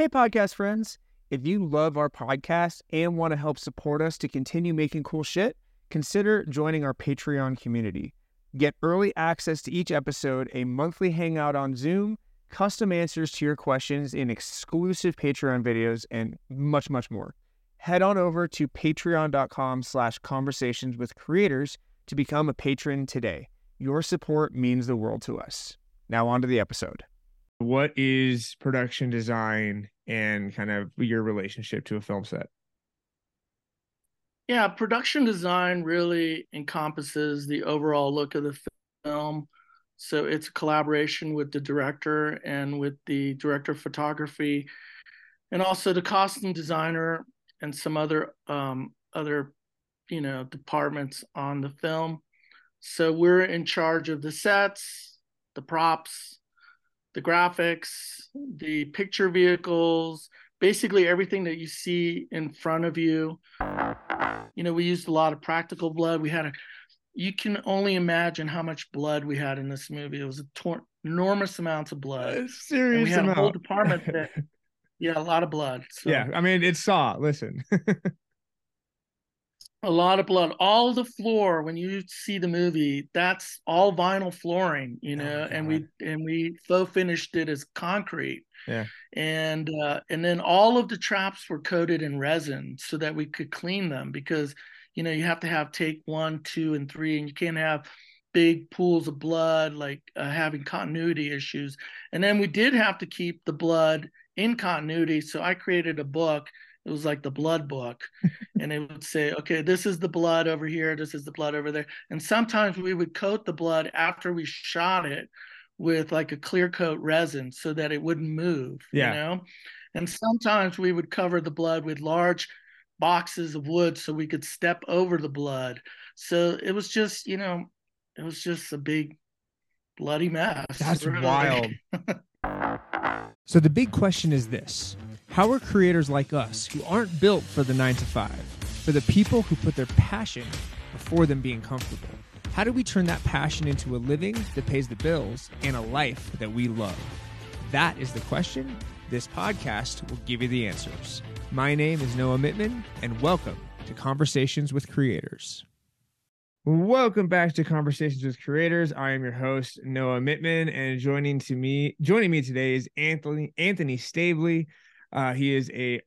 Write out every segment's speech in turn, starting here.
Hey, podcast friends. If you love our podcast and want to help support us to continue making cool shit, consider joining our Patreon community. Get early access to each episode, a monthly hangout on Zoom, custom answers to your questions in exclusive Patreon videos, and much, much more. Head on over to patreon.com slash conversations with creators to become a patron today. Your support means the world to us. Now on to the episode. What is production design and kind of your relationship to a film set? Yeah, production design really encompasses the overall look of the film. So it's a collaboration with the director and with the director of photography, and also the costume designer and some other um, other you know departments on the film. So we're in charge of the sets, the props, the graphics, the picture vehicles, basically everything that you see in front of you. You know, we used a lot of practical blood. We had a, you can only imagine how much blood we had in this movie. It was a tor- enormous amounts of blood. A serious and we had amount. a whole department that, yeah, a lot of blood. So. Yeah, I mean, it's Saw. Listen. a lot of blood. All the floor when you see the movie that's all vinyl flooring you Oh know and we and we faux finished it as concrete. Yeah. and uh and then all of the traps were coated in resin so that we could clean them because you know you have to have take one two and three and you can't have big pools of blood like uh, having continuity issues. And then we did have to keep the blood in continuity so i created a book it was like the blood book and it would say okay this is the blood over here this is the blood over there and sometimes we would coat the blood after we shot it with like a clear coat resin so that it wouldn't move Yeah. you know and sometimes we would cover the blood with large boxes of wood so we could step over the blood so it was just you know it was just a big bloody mess That's really. wild. So the big question is this How are creators like us, who aren't built for the nine to five, for the people who put their passion before them being comfortable, how do we turn that passion into a living that pays the bills and a life that we love? That is the question. This podcast will give you the answers. My name is Noah Mittman, and welcome to Conversations with Creators. Welcome back to Conversations with Creators. I am your host Noah Mittman, and joining to me, joining me today is Anthony Anthony Stabley. Uh, he is a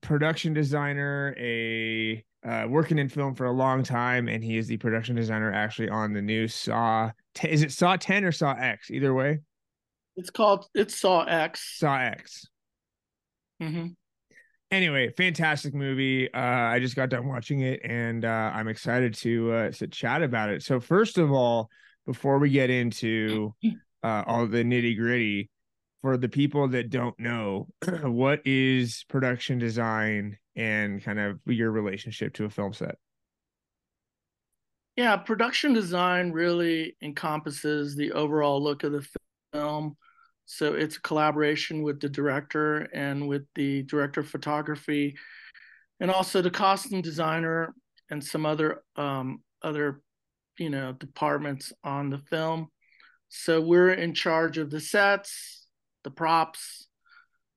production designer, a uh, working in film for a long time, and he is the production designer actually on the new Saw. 10, is it Saw Ten or Saw X? Either way, it's called it's saw x Saw X. hmm Anyway, fantastic movie. Uh, I just got done watching it, and uh, I'm excited to uh, to chat about it. So first of all, before we get into uh, all the nitty gritty, for the people that don't know, what is production design and kind of your relationship to a film set? Yeah, production design really encompasses the overall look of the film. So it's a collaboration with the director and with the director of photography, and also the costume designer and some other um, other you know departments on the film. So we're in charge of the sets, the props,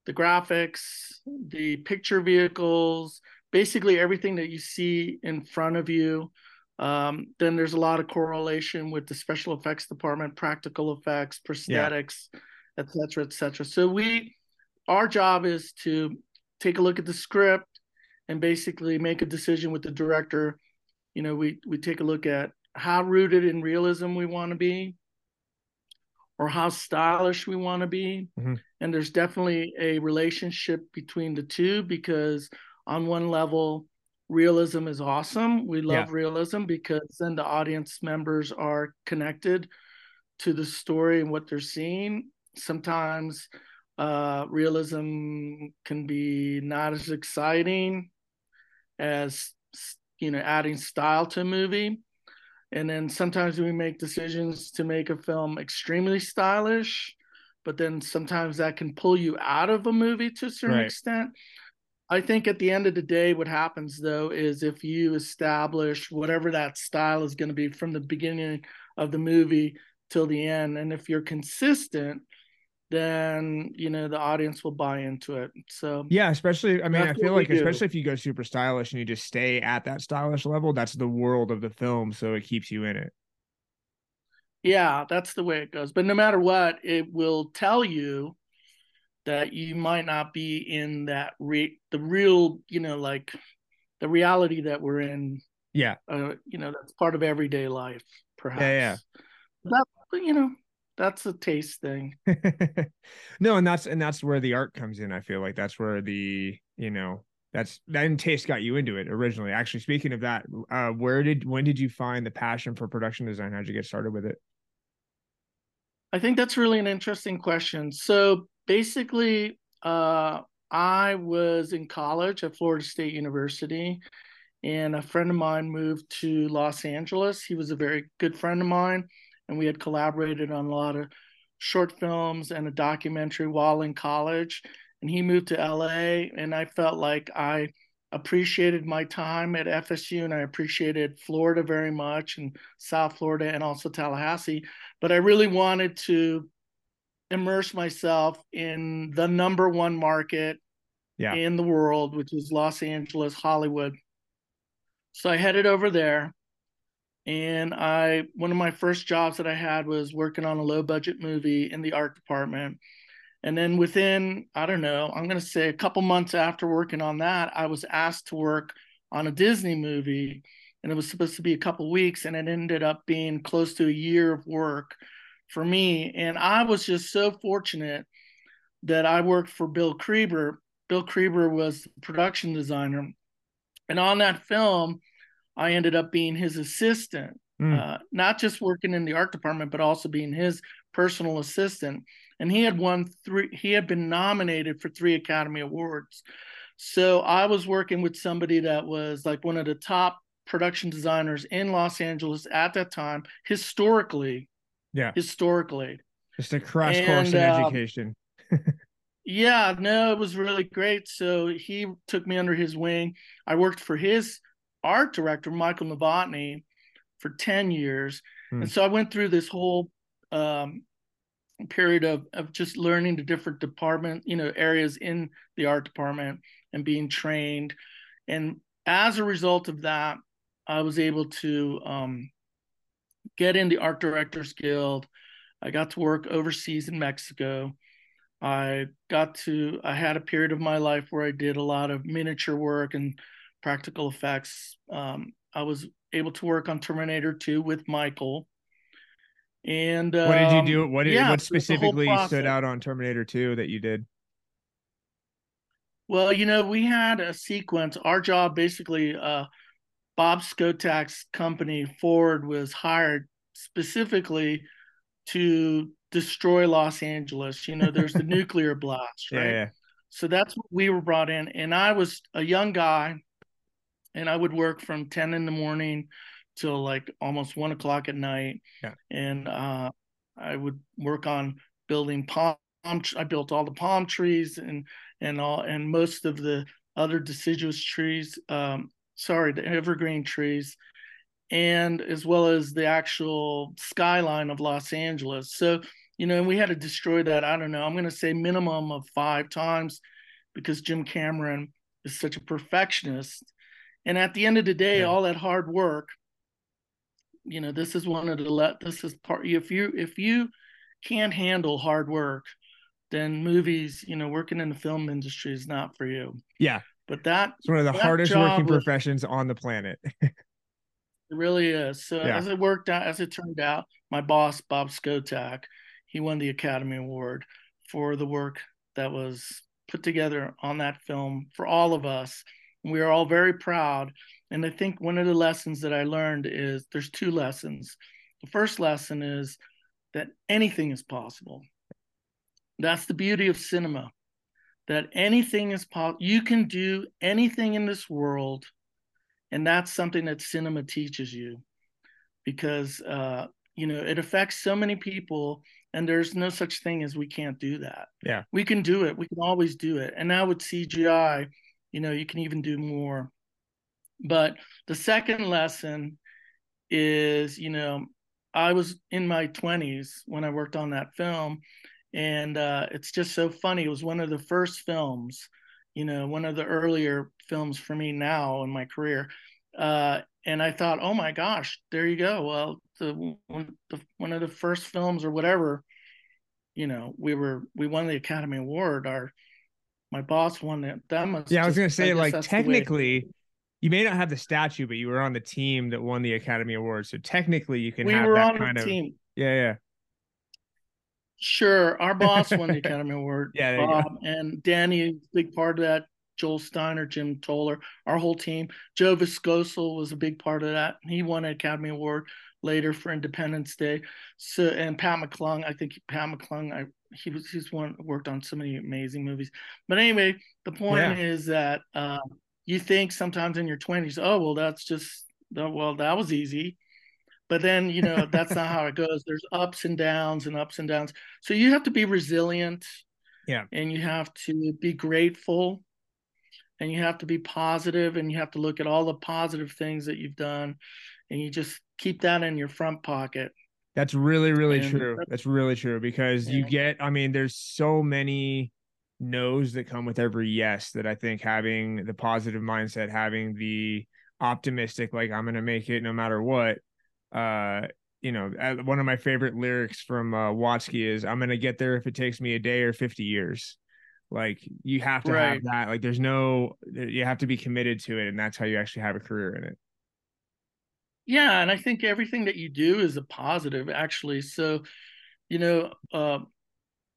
the graphics, the picture vehicles, basically everything that you see in front of you. Um, then there's a lot of correlation with the special effects department, practical effects, prosthetics, et cetera, et cetera. So we, our job is to take a look at the script and basically make a decision with the director. You know, we we take a look at how rooted in realism we want to be, or how stylish we want to be. Mhm. And there's definitely a relationship between the two because on one level, realism is awesome. We love realism because then the audience members are connected to the story and what they're seeing. Sometimes uh, realism can be not as exciting as you know adding style to a movie and then sometimes we make decisions to make a film extremely stylish but then sometimes that can pull you out of a movie to a certain Right. extent i think at the end of the day what happens though is if you establish whatever that style is going to be from the beginning of the movie till the end and if you're consistent then you know the audience will buy into it. So yeah, especially I mean I feel like especially if you go super stylish and you just stay at that stylish level, that's the world of the film, so it keeps you in it. Yeah, that's the way it goes. But no matter what, it will tell you that you might not be in that re- the real, you know, like the reality that we're in. Yeah. Uh, you know, that's part of everyday life, perhaps. Yeah, yeah. That, you know, that's a taste thing. no, and that's and that's where the art comes in. I feel like that's where the you know that's that taste got you into it originally. Actually, speaking of that, uh, where did when did you find the passion for production design? How'd you get started with it? I think that's really an interesting question. So basically, uh, I was in college at Florida State University, and a friend of mine moved to Los Angeles. He was a very good friend of mine and we had collaborated on a lot of short films and a documentary while in college. And he moved to LA, and I felt like I appreciated my time at FSU and I appreciated Florida very much and South Florida and also Tallahassee. But I really wanted to immerse myself in the number one market yeah. in the world, which is Los Angeles, Hollywood. So I headed over there and I one of my first jobs that I had was working on a low budget movie in the art department. And then within, I don't know, I'm going to say a couple months after working on that, I was asked to work on a Disney movie. And it was supposed to be a couple weeks, and it ended up being close to a year of work for me. And I was just so fortunate that I worked for Bill Creber. Bill Creber was production designer. And on that film, I ended up being his assistant, mm. uh, not just working in the art department, but also being his personal assistant. And he had won three, he had been nominated for three Academy Awards. So I was working with somebody that was like one of the top production designers in Los Angeles at that time, historically. Yeah. Historically. Just a crash course in uh, education. yeah, no, it was really great. So he took me under his wing. I worked for his art director, Michael Novotny, for 10 years. Hmm. And so I went through this whole um, period of, of just learning the different department, you know, areas in the art department and being trained. And as a result of that, I was able to um, get in the Art Directors Guild. I got to work overseas in Mexico. I got to, I had a period of my life where I did a lot of miniature work and practical effects. Um, I was able to work on Terminator 2 with Michael. And um, what did you do? Um, what did, yeah, what specifically stood out on Terminator 2 that you did? Well, you know, we had a sequence. Our job basically, uh, Bob Skotak's company, 4-Ward, was hired specifically to destroy Los Angeles. You know, there's the nuclear blast, right? Yeah, yeah. So that's what we were brought in. And I was a young guy and I would work from 10 in the morning till like almost one o'clock at night. Yeah. And uh, I would work on building palm. I built all the palm trees and and all and most of the other deciduous trees. Um, sorry, the evergreen trees, and as well as the actual skyline of Los Angeles. So you know, and we had to destroy that. I don't know. I'm going to say minimum of five times because Jim Cameron is such a perfectionist and at the end of the day, yeah. all that hard work, you know, this is one of the let this is part if you if you can't handle hard work, then movies, you know, working in the film industry is not for you. Yeah. But that it's one of the hardest working was, professions on the planet. it really is. So yeah. as it worked out, as it turned out, my boss, Bob Skotak, he won the Academy Award for the work that was put together on that film for all of us we are all very proud. And I think one of the lessons that I learned is there's two lessons. The first lesson is that anything is possible. That's the beauty of cinema. That anything is possible. You can do anything in this world, and that's something that cinema teaches you, because uh, you know it affects so many people, and there's no such thing as we can't do that. Yeah, we can do it. We can always do it. And now with CGI, you know you can even do more but the second lesson is you know i was in my 20s when i worked on that film and uh, it's just so funny. It was one of the first films, you know, one of the earlier films for me now in my career. Uh, and I thought, oh my gosh, there you go. Well, the one, the one of the first films or whatever, you know, we were we won the Academy Award. Our my boss won it. That must. Yeah, I was gonna say, like technically, you may not have the statue, but you were on the team that won the Academy Award. So technically, you can. We have were that on kind the of, team. Yeah, yeah. Sure, our boss won the Academy Award. Yeah, Bob and Danny, big part of that. Joel Steiner, Jim Toller, our whole team. Joe Viskocil was a big part of that. He won an Academy Award later for Independence Day. So and Pat McClung, I think Pat McClung, I he was he's one worked on so many amazing movies. But anyway, the point Yeah. is that uh, you think sometimes in your twenties, oh well, that's just well that was easy. But then you know that's not how it goes. There's ups and downs and ups and downs. So you have to be resilient. Yeah. And you have to be grateful and you have to be positive and you have to look at all the positive things that you've done and you just keep that in your front pocket. That's really, really And true. that- That's really true because you get, I mean, there's so many no's that come with every yes that I think having the positive mindset, having the optimistic, like I'm going to make it no matter what. Uh, you know, uh, one of my favorite lyrics from uh, Watsky is I'm going to get there if it takes me a day or 50 years. Like you have to have that. Like there's no, you have to be committed to it. And that's how you actually have a career in it. Yeah, and I think everything that you do is a positive actually. So, you know, uh,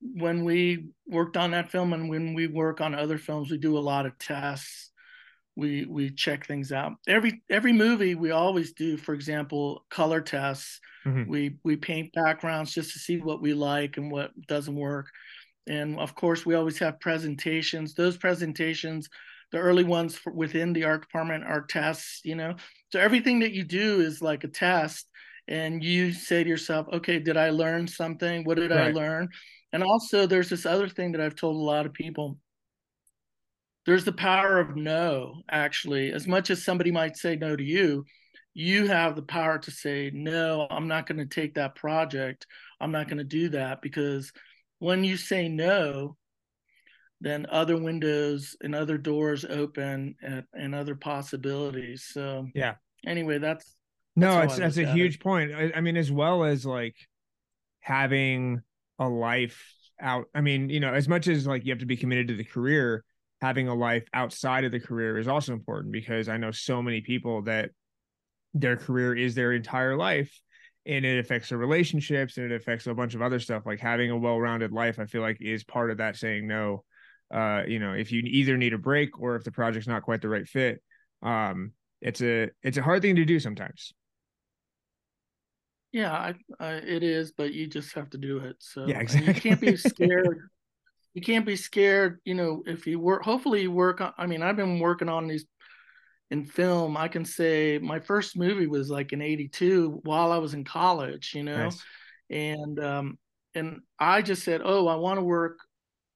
when we worked on that film and when we work on other films, we do a lot of tests. We we check things out. Every every movie we always do, for example, color tests. Mhm. We we paint backgrounds just to see what we like and what doesn't work. And of course, we always have presentations. Those presentations, the early ones for, within the art department, are tests. You know, so everything that you do is like a test, and you say to yourself, "Okay, did I learn something? What did I learn?" And also, there's this other thing that I've told a lot of people. There's the power of no, actually. As much as somebody might say no to you, you have the power to say, no, I'm not going to take that project. I'm not going to do that because when you say no, then other windows and other doors open and, and other possibilities. So, Yeah. Anyway, that's No, it's that's a at it. huge point. I, I mean, as well as like having a life out. I mean, you know, as much as like you have to be committed to the career, having a life outside of the career is also important because I know so many people that their career is their entire life and it affects their relationships and it affects a bunch of other stuff. Like having a well-rounded life, I feel like is part of that saying no. Uh, you know, if you either need a break or if the project's not quite the right fit, um, it's a it's a hard thing to do sometimes. Yeah, I, I, it is, but you just have to do it. So Yeah, and You can't be scared. you can't be scared. You know, if you work, hopefully you work on. I mean, I've been working on these in film. I can say my first movie was like in '82 while I was in college. You know, Nice. and um, and I just said, oh, I want to work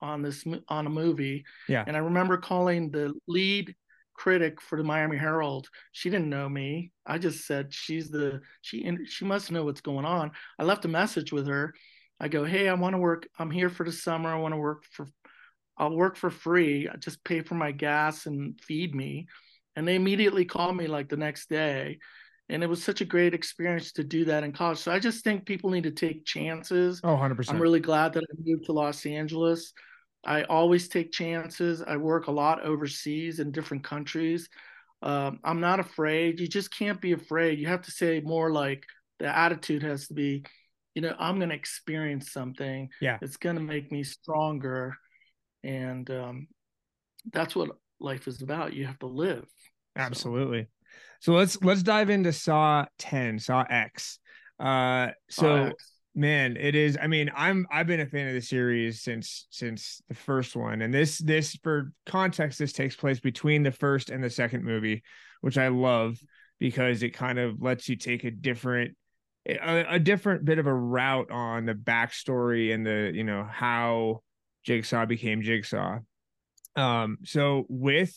on this on a movie. Yeah. And I remember calling the lead critic for the Miami Herald. She didn't know me. I just said she's the she she must know what's going on. I left a message with her. I go, "Hey, I want to work. I'm here for the summer. I want to work for I'll work for free. I just pay for my gas and feed me." And they immediately called me like the next day. And it was such a great experience to do that in college. So I just think people need to take chances. Oh, 100%. I'm really glad that I moved to Los Angeles. I always take chances. I work a lot overseas in different countries. Um, I'm not afraid. You just can't be afraid. You have to say more like the attitude has to be, you know, I'm going to experience something. Yeah. It's going to make me stronger. And um, that's what life is about. You have to live. Absolutely. So let's let's dive into Saw 10, Saw X. Uh so X. man, it is I mean, I'm I've been a fan of the series since since the first one. And this this for context this takes place between the first and the second movie, which I love because it kind of lets you take a different a, a different bit of a route on the backstory and the, you know, how Jigsaw became Jigsaw. Um so with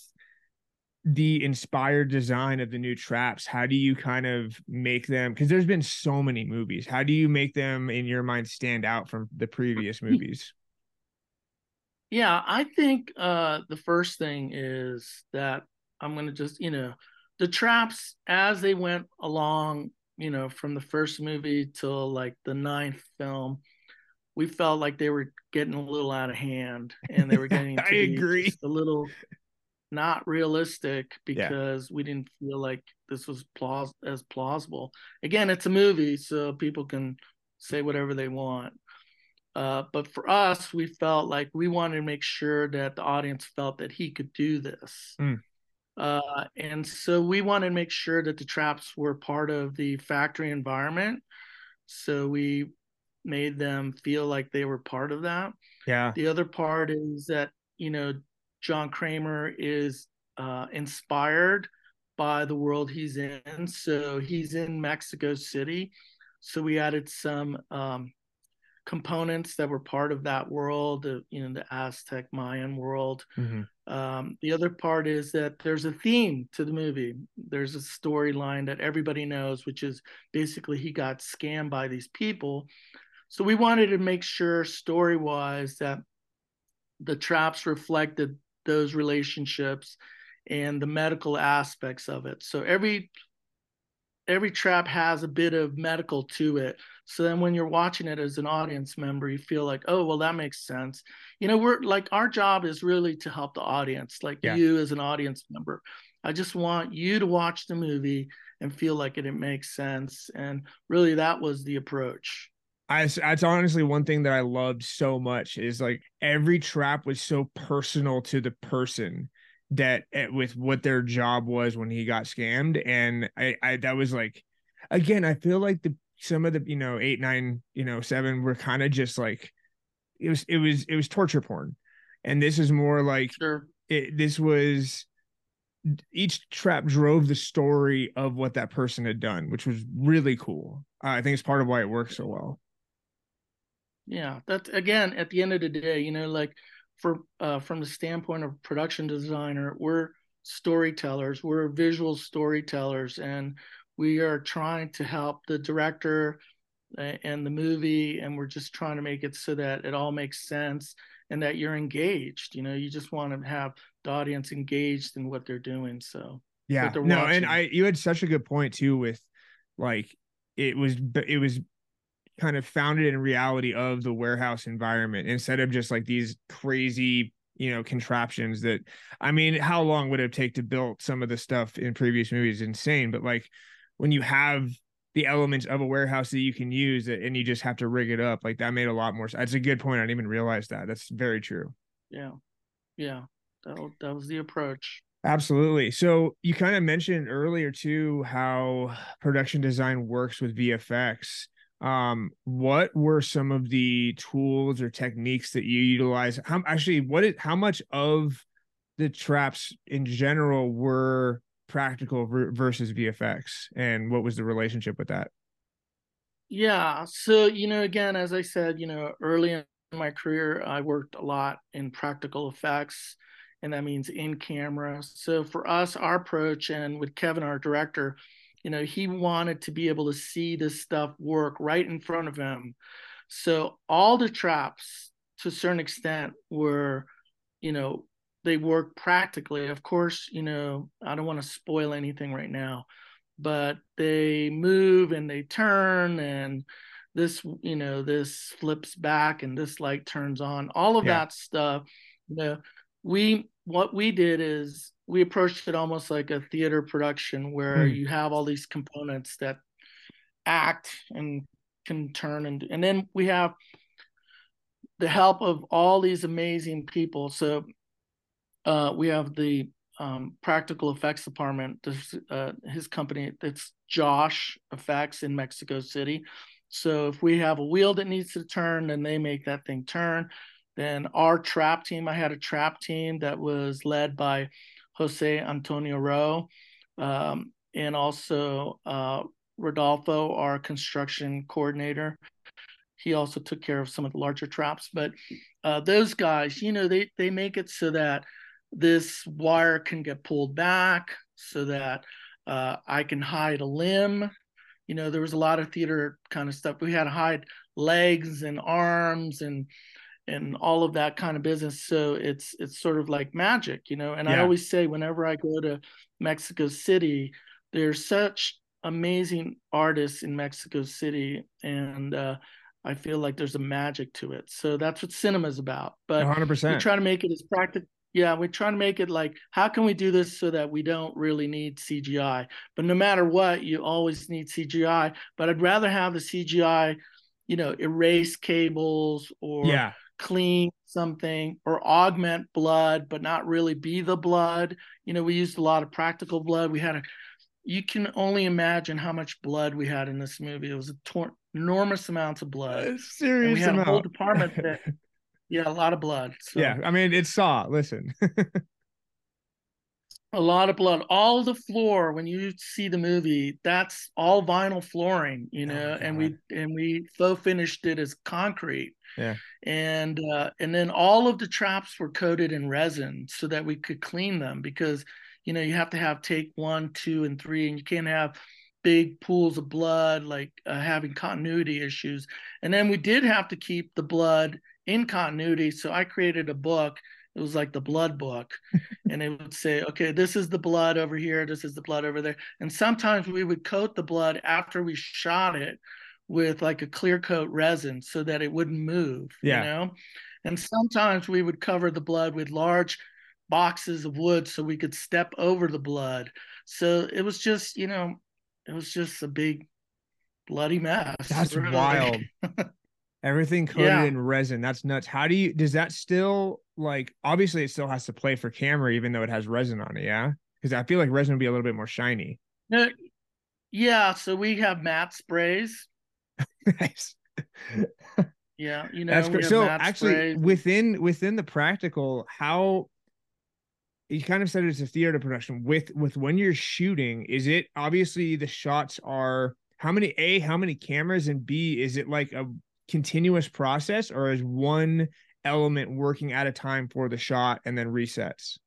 the inspired design of the new traps how do you kind of make them? Because there's been so many movies. How do you make them in your mind stand out from the previous movies? Yeah i think uh the first thing is that i'm gonna just you know the traps as they went along you know from the first movie till like the ninth film we felt like they were getting a little out of hand and they were getting I agree. a little not realistic because yeah. we didn't feel like this was plaus- as plausible. Again, it's a movie, so people can say whatever they want. Uh, but for us, we felt like we wanted to make sure that the audience felt that he could do this. Mm. Uh, and so we wanted to make sure that the traps were part of the factory environment. So we made them feel like they were part of that. Yeah. The other part is that, you know, John Kramer is uh, inspired by the world he's in. So he's in Mexico City. So we added some um, components that were part of that world, uh, you know, the Aztec Mayan world. Mm-hmm. Um, the other part is that there's a theme to the movie. There's a storyline that everybody knows, which is basically he got scammed by these people. So we wanted to make sure story wise that the traps reflected those relationships and the medical aspects of it. So every every trap has a bit of medical to it. So then when you're watching it as an audience member, you feel like, oh, well, that makes sense. You know, we're like our job is really to help the audience, like yeah. you as an audience member. I just want you to watch the movie and feel like it, it makes sense. And really that was the approach. I, that's honestly one thing that I loved so much is like every trap was so personal to the person that it, eh, with what their job was when he got scammed. And I, I, that was like, again, I feel like the, some of the, you know, eight, nine, you know, seven were kind of just like, it was, it was, it was torture porn. And this is more like, sure. it, this was, each trap drove the story of what that person had done, which was really cool. Uh, I think it's part of why it works so well yeah that's again at the end of the day you know like for uh, from the standpoint of production designer we're storytellers we're visual storytellers and we are trying to help the director and the movie and we're just trying to make it so that it all makes sense and that you're engaged you know you just want to have the audience engaged in what they're doing so yeah no watching. and i you had such a good point too with like it was it was kind of founded in reality of the warehouse environment instead of just like these crazy you know contraptions that i mean how long would it take to build some of the stuff in previous movies insane but like when you have the elements of a warehouse that you can use and you just have to rig it up like that made a lot more sense that's a good point i didn't even realize that that's very true yeah yeah that, that was the approach Absolutely. So you kind of mentioned earlier too how production design works with VFX um what were some of the tools or techniques that you utilize? How actually what is how much of the traps in general were practical versus vfx and what was the relationship with that? Yeah so you know again as i said you know early in my career i worked a lot in practical effects and that means in camera. So for us our approach and with kevin our director you know he wanted to be able to see this stuff work right in front of him. So all the traps to a certain extent were you know they work practically. Of course you know i don't want to spoil anything right now but they move and they turn and this you know this flips back and this light turns on. All of yeah. that stuff you know we what we did is we approached it almost like a theater production where mm. you have all these components that act and can turn and and then we have the help of all these amazing people. So uh, we have the um, practical effects department this, uh, his company it's josh effects in mexico city. So if we have a wheel that needs to turn then they make that thing turn. Then our trap team i had a trap team that was led by Jose Antonio Rowe, um, and also uh, Rodolfo, our construction coordinator. He also took care of some of the larger traps. But uh, those guys, you know, they they make it so that this wire can get pulled back so that uh, I can hide a limb. You know, there was a lot of theater kind of stuff. We had to hide legs and arms and and all of that kind of business. So it's it's sort of like magic, you know. And yeah. I always say whenever I go to Mexico City, there's such amazing artists in Mexico City, and uh, I feel like there's a magic to it. So that's what cinema is about. But 100%. we try to make it as practical. Yeah, we try to make it like, how can we do this so that we don't really need CGI? But no matter what, you always need CGI. But I'd rather have the CGI, you know, erase cables or yeah clean something or augment blood but not really be the blood. You know we used a lot of practical blood. We had a you can only imagine how much blood we had in this movie. It was a tor- enormous amounts of blood. A serious and we had amount. a whole department that yeah a lot of blood so. yeah i mean it's saw listen. A lot of blood. All the floor when you see the movie that's all vinyl flooring you oh know oh, and we and we faux finished it as concrete yeah. And uh, and then all of the traps were coated in resin so that we could clean them because you know you have to have take one two and three and you can't have big pools of blood like uh, having continuity issues. And then we did have to keep the blood in continuity so i created a book. It was like the blood book. And it would say okay this is the blood over here this is the blood over there. And sometimes we would coat the blood after we shot it with like a clear coat resin so that it wouldn't move yeah. you know and sometimes we would cover the blood with large boxes of wood so we could step over the blood so it was just you know it was just a big bloody mess that's really. wild Everything coated yeah. in resin. That's nuts. How do you does that still like obviously it still has to play for camera even though it has resin on it, yeah? Because I feel like resin would be a little bit more shiny. Uh, yeah, so we have matte sprays. nice. yeah, you know, that's great. So actually within within the practical, how you kind of said it's a theater production with with when you're shooting, is it obviously the shots are how many a how many cameras and b is it like a continuous process or is one element working at a time for the shot and then resets?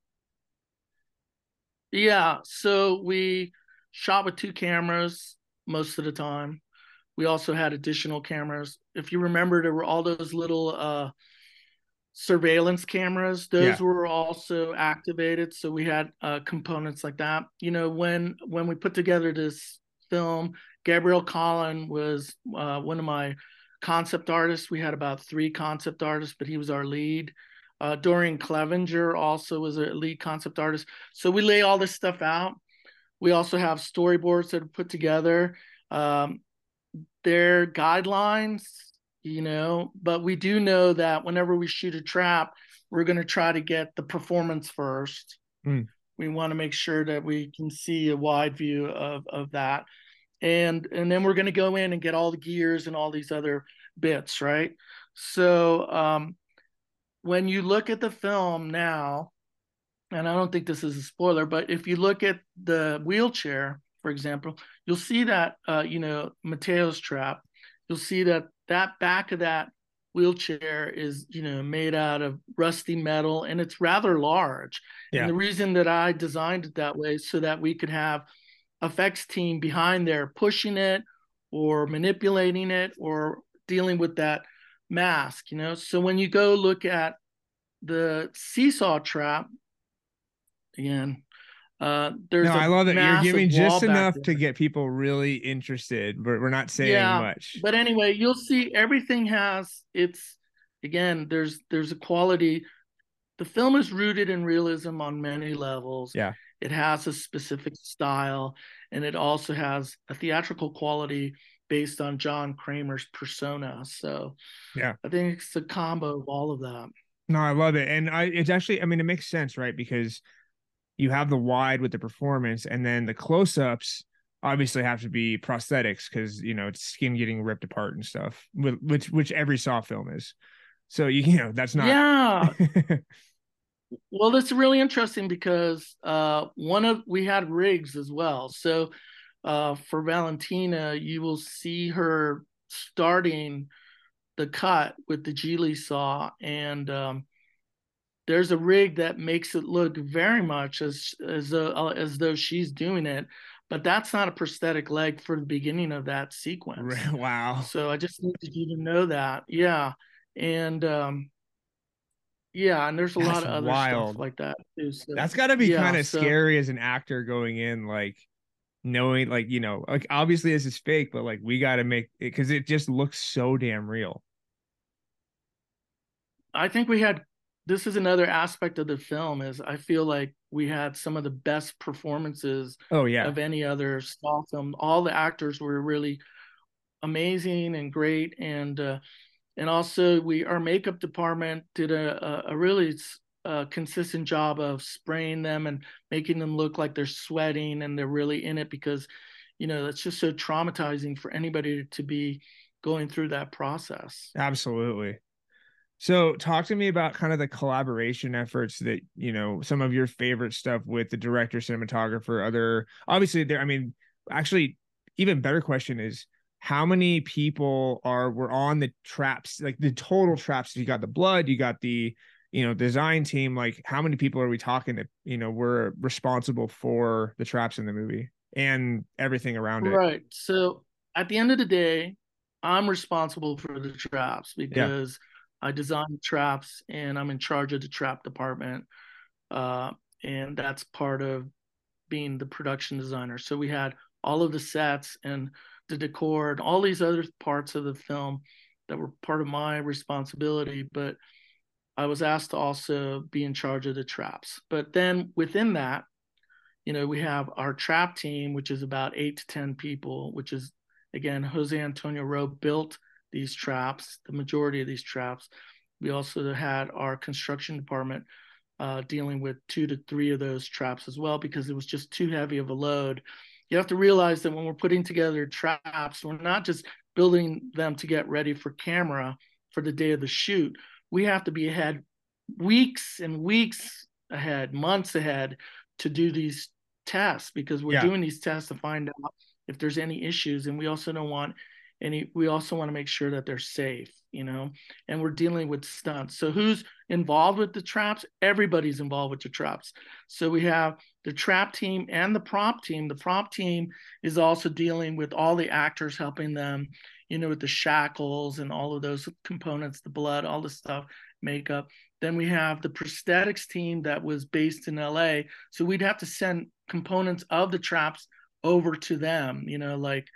Yeah, so we shot with two cameras most of the time. We also had additional cameras. If you remember, there were all those little uh, surveillance cameras. Those yeah. were also activated, so we had uh, components like that. You know, when when we put together this film, Gabriel Collin was uh, one of my concept artists. We had about three concept artists, but he was our lead. Uh, Dorian Cleavenger also was a lead concept artist. So we lay all this stuff out. We also have storyboards that are put together. Um, they're guidelines, you know, but we do know that whenever we shoot a trap, we're going to try to get the performance first. Mm. We want to make sure that we can see a wide view of, of that and and then we're going to go in and get all the gears and all these other bits right so um, when you look at the film now and i don't think this is a spoiler but if you look at the wheelchair for example you'll see that uh, you know mateo's trap you'll see that that back of that wheelchair is you know made out of rusty metal and it's rather large yeah. and the reason that i designed it that way is so that we could have effects team behind there pushing it or manipulating it or dealing with that mask, you know. So when you go look at the seesaw trap, again, uh, there's no, I love that you're giving just enough to get people really interested, but we're not saying yeah, much. But anyway, you'll see everything has its again, there's there's a quality. The film is rooted in realism on many levels. Yeah. It has a specific style, and it also has a theatrical quality based on John Kramer's persona. So, yeah, I think it's a combo of all of that. No, I love it, and I it's actually, I mean, it makes sense, right? Because you have the wide with the performance, and then the close-ups obviously have to be prosthetics because you know it's skin getting ripped apart and stuff, which which every Saw film is. So you you know that's not yeah. Well, it's really interesting because uh, one of we had rigs as well. So uh, for Valentina, you will see her starting the cut with the Gigli saw, and um, there's a rig that makes it look very much as as though, uh, as though she's doing it but that's not a prosthetic leg for the beginning of that sequence. wow. So i just needed you to know that yeah and um yeah and there's a that's lot of other wild. stuff like that too so, that's got to be yeah, kind of so, scary as an actor going in like knowing like you know like obviously this is fake but like we got to make it because it just looks so damn real. I think we had this is another aspect of the film is I feel like we had some of the best performances oh yeah. of any other Saw film. All the actors were really amazing and great. And uh, and also we our makeup department did a a, a really uh, consistent job of spraying them and making them look like they're sweating and they're really in it because you know that's just so traumatizing for anybody to be going through that process. Absolutely so talk to me about kind of the collaboration efforts that, you know, some of your favorite stuff with the director, cinematographer, other obviously there, I mean, actually even better question is how many people are were on the traps, like the total traps? You got the blood, you got the, you know, design team, like how many people are we talking that, you know, were responsible for the traps in the movie and everything around it? Right. So at the end of the day, I'm responsible for the traps because yeah I design traps and I'm in charge of the trap department. Uh, and that's part of being the production designer. So we had all of the sets and the decor and all these other parts of the film that were part of my responsibility. But I was asked to also be in charge of the traps. But then within that, you know, we have our trap team, which is about eight to 10 people, which is, again, Jose Antonio Rowe built these traps, the majority of these traps. We also had our construction department uh, dealing with two to three of those traps as well because it was just too heavy of a load. You have to realize that when we're putting together traps, we're not just building them to get ready for camera for the day of the shoot. We have to be ahead weeks and weeks ahead, months ahead to do these tests because we're yeah. doing these tests to find out if there's any issues. And we also don't want and he, we also want to make sure that they're safe you know and we're dealing with stunts. So who's involved with the traps? Everybody's involved with the traps. So we have the trap team and the prop team. The prop team is also dealing with all the actors helping them you know with the shackles and all of those components the blood all the stuff makeup. Then we have the prosthetics team that was based in la so we'd have to send components of the traps over to them you know like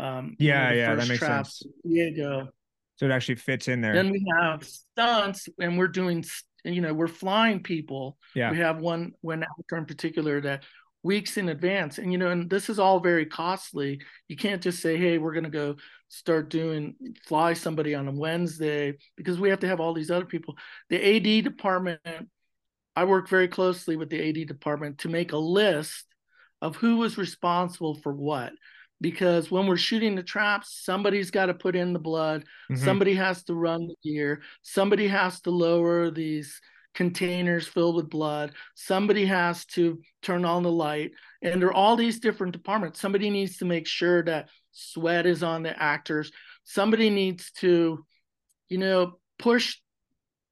um, yeah, yeah, that makes traps, sense. Diego. So it actually fits in there. Then we have stunts, and we're doing, you know, we're flying people. Yeah. We have one one actor in particular that weeks in advance, and you know, and this is all very costly. You can't just say, "Hey, we're going to go start doing fly somebody on a Wednesday," because we have to have all these other people. The AD department, I work very closely with the AD department to make a list of who was responsible for what because when we're shooting the traps, somebody's got to put in the blood, mm-hmm. somebody has to run the gear, somebody has to lower these containers filled with blood, somebody has to turn on the light, and there are all these different departments. Somebody needs to make sure that sweat is on the actors. Somebody needs to, you know, push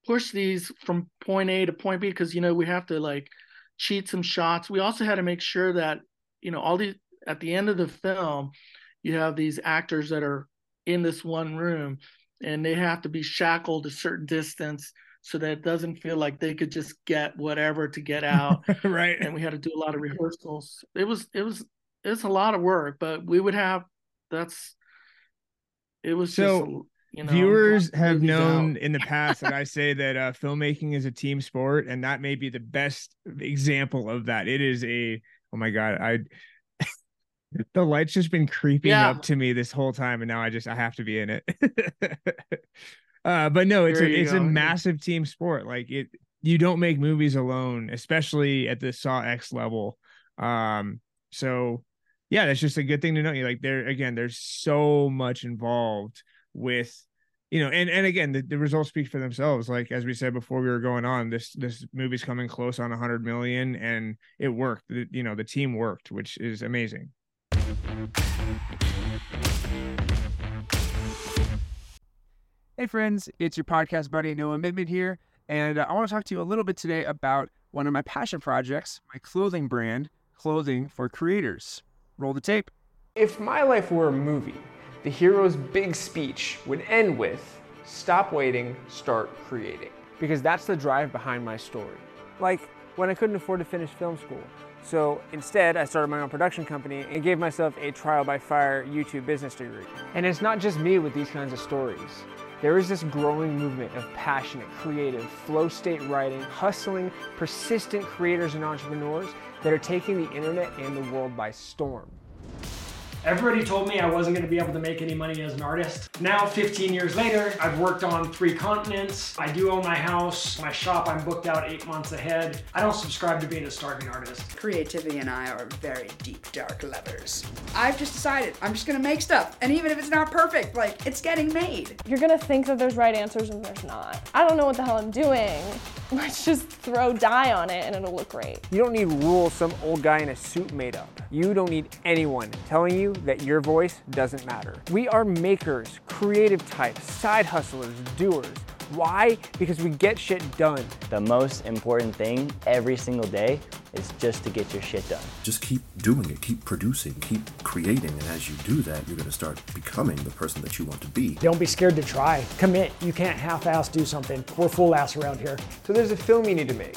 push these from point A to point B because you know we have to like cheat some shots. We also had to make sure that you know all these at the end of the film, you have these actors that are in this one room and they have to be shackled a certain distance so that it doesn't feel like they could just get whatever to get out. right. And we had to do a lot of rehearsals. It was it was it's a lot of work, but we would have that's it was so just, you know, viewers have known out. in the past that I say that uh, filmmaking is a team sport, and that may be the best example of that. It is a oh my god, I the light's just been creeping yeah. up to me this whole time and now i just i have to be in it. Uh but no it's a it's go. a massive team sport. Like it you don't make movies alone especially at the saw x level. Um so yeah that's just a good thing to know. You like there again there's so much involved with you know and and again the, the results speak for themselves. Like as we said before we were going on this this movie's coming close on 100 million and it worked. The, you know the team worked which is amazing Hey friends, it's your podcast buddy Noah Mittman here. And uh, I want to talk to you a little bit today about one of my passion projects, my clothing brand, Clothing for Creators. Roll the tape. If my life were a movie, the hero's big speech would end with stop waiting, start creating. Because that's the drive behind my story. Like when I couldn't afford to finish film school. So instead, I started my own production company and gave myself a trial by fire YouTube business degree. And it's not just me with these kinds of stories. There is this growing movement of passionate, creative, flow state writing, hustling, persistent creators and entrepreneurs that are taking the internet and the world by storm. Everybody told me I wasn't going to be able to make any money as an artist. Now, 15 years later, I've worked on three continents. I do own my house. My shop, I'm booked out eight months ahead. I don't subscribe to being a starving artist. Creativity and I are very deep, dark lovers. I've just decided I'm just going to make stuff. And even if it's not perfect, like, it's getting made. You're going to think that there's right answers and there's not. I don't know what the hell I'm doing. Let's just throw dye on it and it'll look great. You don't need rules some old guy in a suit made up. You don't need anyone telling you that your voice doesn't matter. We are makers, creative types, side hustlers, doers. Why? Because we get shit done. The most important thing every single day is just to get your shit done. Just keep doing it, keep producing, keep creating, and as you do that, you're going to start becoming the person that you want to be. Don't be scared to try. Commit. You can't half-ass do something. We're full ass around here. So there's a film you need to make,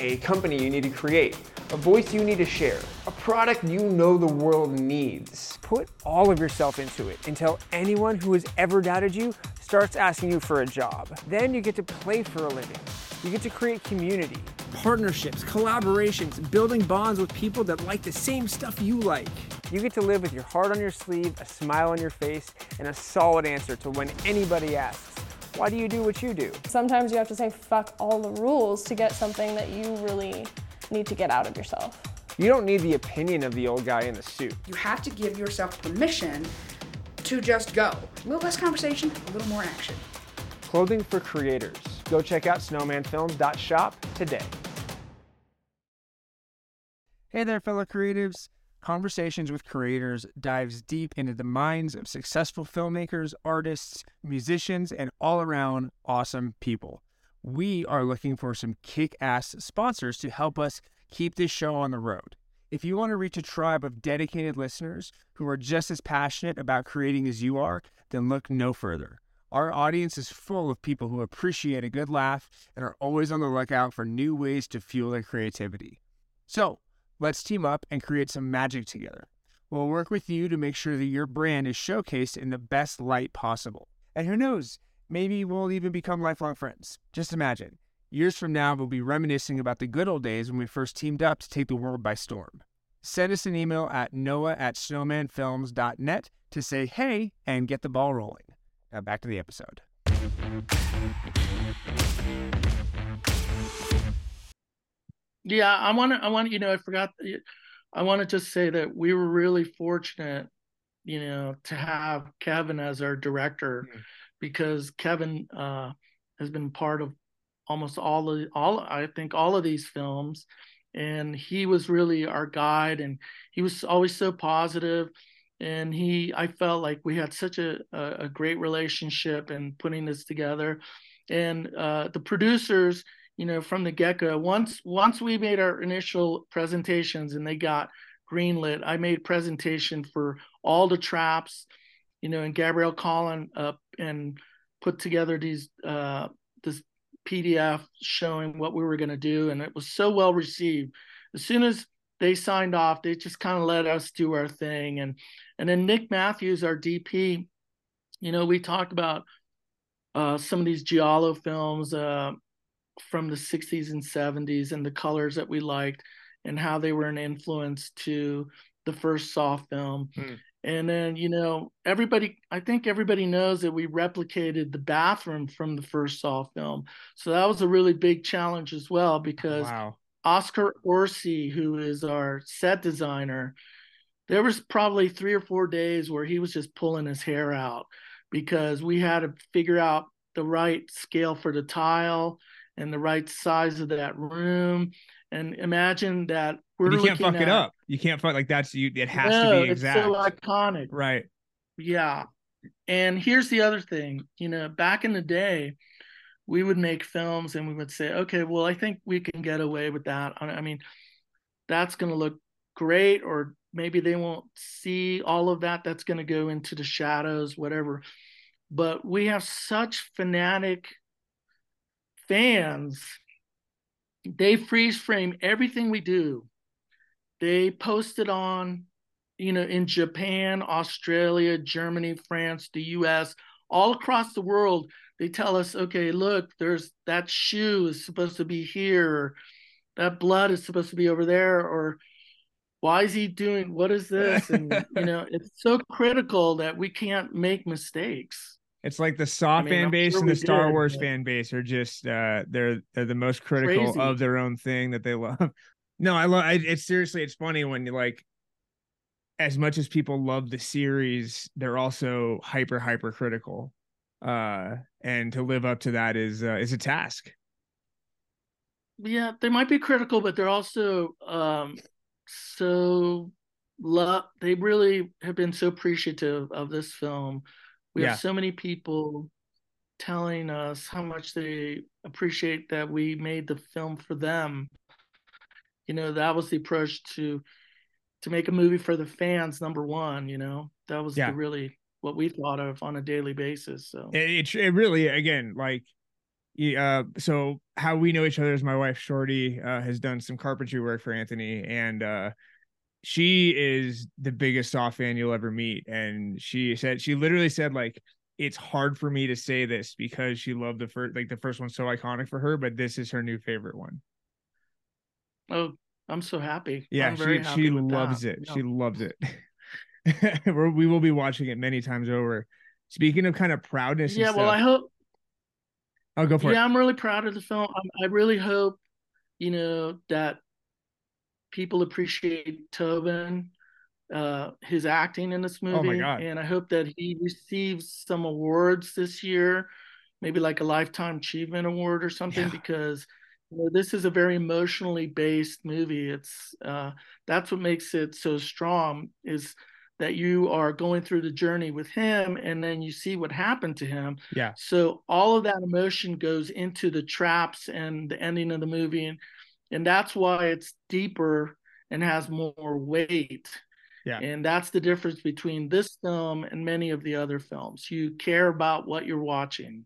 a company you need to create, a voice you need to share, a product you know the world needs. Put all of yourself into it until anyone who has ever doubted you starts asking you for a job. Then you get to play for a living. You get to create community, partnerships, collaborations, building bonds with people that like the same stuff you like. You get to live with your heart on your sleeve, a smile on your face, and a solid answer to when anybody asks, why do you do what you do? Sometimes you have to say fuck all the rules to get something that you really need to get out of yourself. You don't need the opinion of the old guy in the suit. You have to give yourself permission to just go. A little less conversation, a little more action. Clothing for creators. Go check out snowmanfilms.shop today. Hey there, fellow creatives. Conversations with Creators dives deep into the minds of successful filmmakers, artists, musicians, and all around awesome people. We are looking for some kick ass sponsors to help us keep this show on the road. If you want to reach a tribe of dedicated listeners who are just as passionate about creating as you are, then look no further. Our audience is full of people who appreciate a good laugh and are always on the lookout for new ways to fuel their creativity. So, let's team up and create some magic together. We'll work with you to make sure that your brand is showcased in the best light possible. And who knows, maybe we'll even become lifelong friends. Just imagine Years from now, we'll be reminiscing about the good old days when we first teamed up to take the world by storm. Send us an email at noah at snowmanfilms.net to say hey and get the ball rolling. Now back to the episode. Yeah, I want to. I want you know. I forgot. I wanted to just say that we were really fortunate, you know, to have Kevin as our director, mm-hmm. because Kevin uh, has been part of almost all of all I think all of these films and he was really our guide and he was always so positive and he I felt like we had such a a, great relationship in putting this together and uh, the producers you know from the get-go once once we made our initial presentations and they got greenlit I made presentation for all the traps you know and Gabrielle Collin up and put together these uh, this PDF showing what we were going to do, and it was so well received. As soon as they signed off, they just kind of let us do our thing, and and then Nick Matthews, our DP, you know, we talked about uh, some of these giallo films uh, from the 60s and 70s and the colors that we liked and how they were an influence to the first Saw film. Hmm. And then, you know, everybody, I think everybody knows that we replicated the bathroom from the first Saw film. So that was a really big challenge as well because wow. Oscar Orsi, who is our set designer, there was probably three or four days where he was just pulling his hair out because we had to figure out the right scale for the tile and the right size of that room. And imagine that we're you can't fuck at, it up. You can't fuck like that's you. It has no, to be exact. It's so iconic, right? Yeah. And here's the other thing. You know, back in the day, we would make films and we would say, okay, well, I think we can get away with that. I mean, that's going to look great, or maybe they won't see all of that. That's going to go into the shadows, whatever. But we have such fanatic fans. They freeze frame everything we do. They post it on, you know, in Japan, Australia, Germany, France, the US, all across the world. They tell us, okay, look, there's that shoe is supposed to be here, that blood is supposed to be over there, or why is he doing what is this and you know it's so critical that we can't make mistakes it's like the saw I mean, fan I'm base sure and the star did, wars fan base are just uh they're they're the most critical crazy. of their own thing that they love. No i love it's seriously it's funny when you like as much as people love the series they're also hyper hyper critical. Uh and to live up to that is uh, is a task. Yeah they might be critical but they're also um so love they really have been so appreciative of this film we yeah. have so many people telling us how much they appreciate that we made the film for them you know that was the approach to to make a movie for the fans number one you know that was yeah. really what we thought of on a daily basis so it, it really again like uh so how we know each other is my wife shorty uh, has done some carpentry work for anthony and uh she is the biggest Saw fan you'll ever meet and she said she literally said like it's hard for me to say this because she loved the first like the first one so iconic for her but this is her new favorite one oh i'm so happy yeah she, she loves that. it yeah. she loves it we will be watching it many times over speaking of kind of proudness yeah well stuff, i hope I'll go for yeah, it. I'm really proud of the film. I, I really hope, you know, that people appreciate Tobin, uh, his acting in this movie. Oh my God. And I hope that he receives some awards this year, maybe like a Lifetime Achievement Award or something, yeah. because you know, this is a very emotionally based movie. It's uh, that's what makes it so strong is that you are going through the journey with him and then you see what happened to him. Yeah. So all of that emotion goes into the traps and the ending of the movie and and that's why it's deeper and has more weight. Yeah. And that's the difference between this film and many of the other films. You care about what you're watching.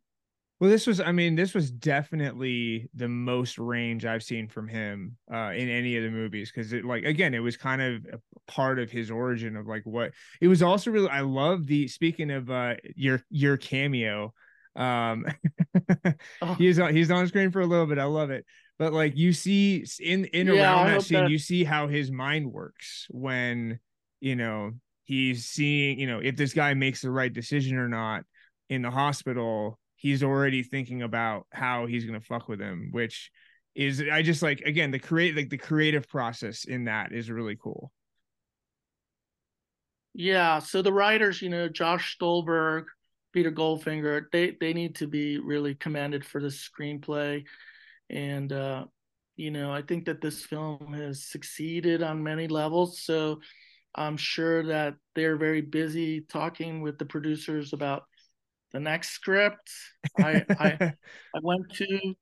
Well, this was, I mean, this was definitely the most range I've seen from him uh, in any of the movies because it, like, again, it was kind of a part of his origin of like what it was. Also, really, I love the speaking of uh, your your cameo. Um, oh. he's on he's on screen for a little bit. I love it, but like you see in in yeah, around that scene, that... you see how his mind works when you know he's seeing you know if this guy makes the right decision or not in the hospital he's already thinking about how he's gonna fuck with him, which is I just like again the create like the creative process in that is really cool. Yeah, so the writers, you know, Josh Stolberg, Peter Goldfinger, they they need to be really commended for the screenplay, and uh, you know, I think that this film has succeeded on many levels. So I'm sure that they're very busy talking with the producers about the next script. I I I went to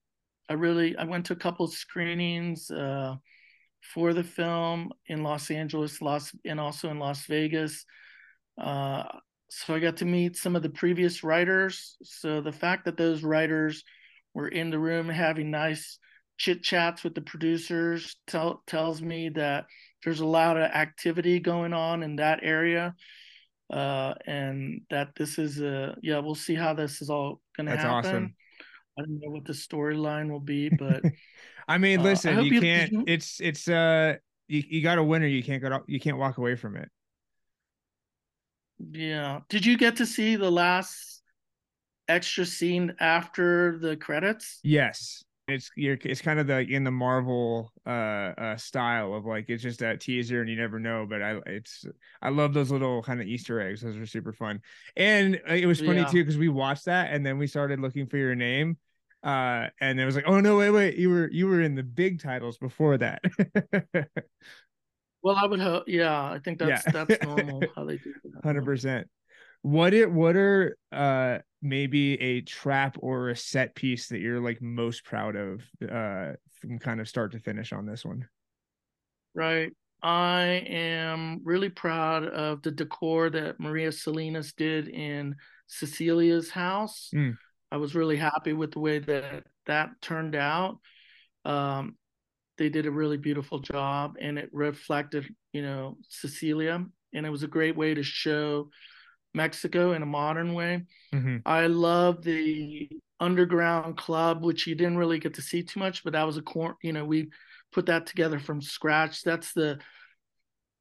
I really I went to a couple screenings uh, for the film in Los Angeles, Los and also in Las Vegas. Uh, so I got to meet some of the previous writers. So the fact that those writers were in the room having nice chit chats with the producers tell, tells me that there's a lot of activity going on in that area uh, and that this is a yeah. We'll see how this is all going to happen. Awesome. I don't know what the storyline will be, but I mean, uh, listen, I you, you can't. It's it's uh, you, you got a winner. You can't go. You can't walk away from it. Yeah. Did you get to see the last extra scene after the credits? Yes it's you're it's kind of the in the Marvel uh, uh style of like it's just that teaser and you never know. But I it's I love those little kind of Easter eggs. Those are super fun. And uh, it was funny yeah. too because we watched that and then we started looking for your name. Uh, and it was like, oh no, wait, wait, you were you were in the big titles before that. well, I would hope, yeah. I think that's yeah. that's normal how they do. Hundred percent. What it what are uh maybe a trap or a set piece that you're like most proud of uh from kind of start to finish on this one? Right. I am really proud of the decor that maria salinas did in cecilia's house. Mm. i was really happy with the way that that turned out. Um they did a really beautiful job and it reflected you know cecilia and it was a great way to show mexico in a modern way Mhm. I love the underground club, which you didn't really get to see too much, but that was a cor you know, we put that together from scratch. That's the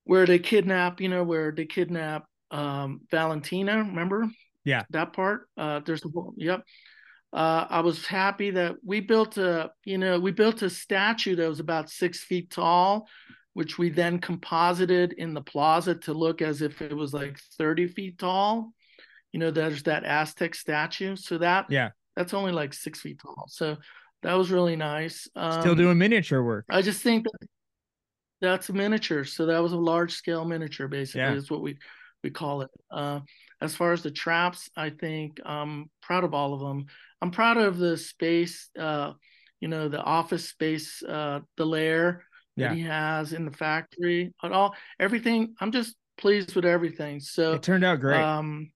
where they kidnap, you know, where they kidnap um Valentina, remember? Yeah. That part. Uh there's the whole yep. Uh I was happy that we built a, you know, we built a statue that was about six feet tall, which we then composited in the plaza to look as if it was like 30 feet tall. You know there's that aztec statue so that yeah. that's only like six feet tall. So that was really nice. Um, still doing miniature work. I just think that that's a miniature so that was a large scale miniature basically Yeah. is what we we call it. Uh as far as the traps i think i'm proud of all of them i'm proud of the space uh you know the office space uh the lair Yeah. that he has in the factory at all everything i'm just pleased with everything so it turned out great um,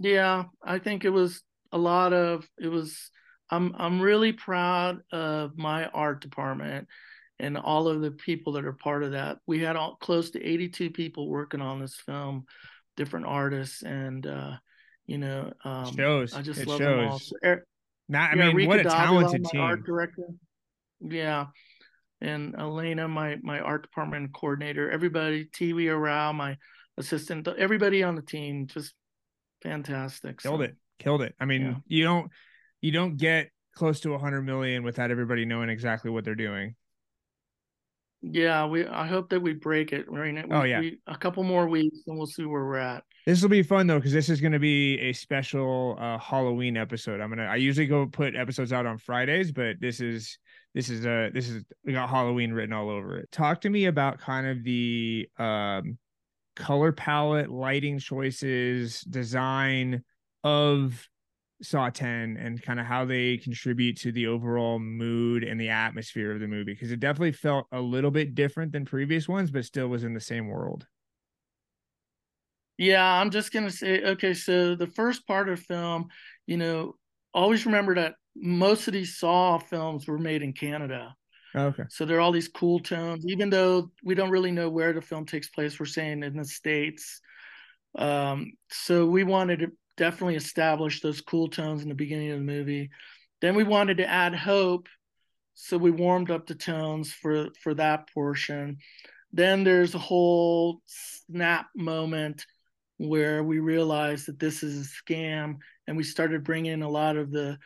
yeah, I think it was a lot of it was. I'm I'm really proud of my art department and all of the people that are part of that. We had all close to 82 people working on this film, different artists, and uh, you know, um, shows I just it love them all. shows So, Er- not i yeah, mean Rika what a talented team art director. Yeah. And Elena, my my art department coordinator, everybody, Tiwi Rao, my assistant, everybody on the team, just fantastic. killed So, it killed it i mean Yeah. you don't you don't get close to a 100 million without everybody knowing exactly what they're doing Yeah, we. I hope that we break it. Right. We, Oh, yeah. we, a couple more weeks, and we'll see where we're at. This will be fun though, because this is going to be a special uh, Halloween episode. I'm gonna. I usually go put episodes out on Fridays, but this is this is uh this is we got Halloween written all over it. Talk to me about kind of the um color palette, lighting choices, design of Saw 10 and kind of how they contribute to the overall mood and the atmosphere of the movie because it definitely felt a little bit different than previous ones, but still was in the same world. Yeah, I'm just gonna say, okay, so the first part of film, you know, always remember that most of these Saw films were made in Canada. Okay. So there are all these cool tones, even though we don't really know where the film takes place. We're saying in the States. Um, so we wanted to definitely establish those cool tones in the beginning of the movie. Then we wanted to add hope. So we warmed up the tones for for that portion. Then there's a whole snap moment where we realized that this is a scam and we started bringing in a lot of the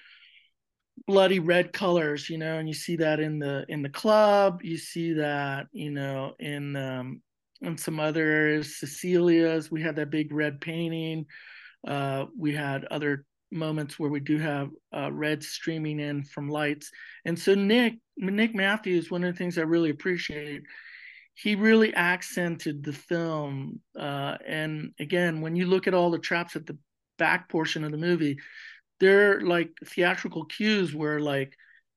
bloody red colors you know and you see that in the in the club. You see that you know in um in some other areas cecilia's. We had that big red painting. Uh we had other moments where we do have uh, red streaming in from lights. And so nick nick matthews one of the things i really appreciate he really accented the film. Uh and again when you look at all the traps at the back portion of the movie they're like theatrical cues where like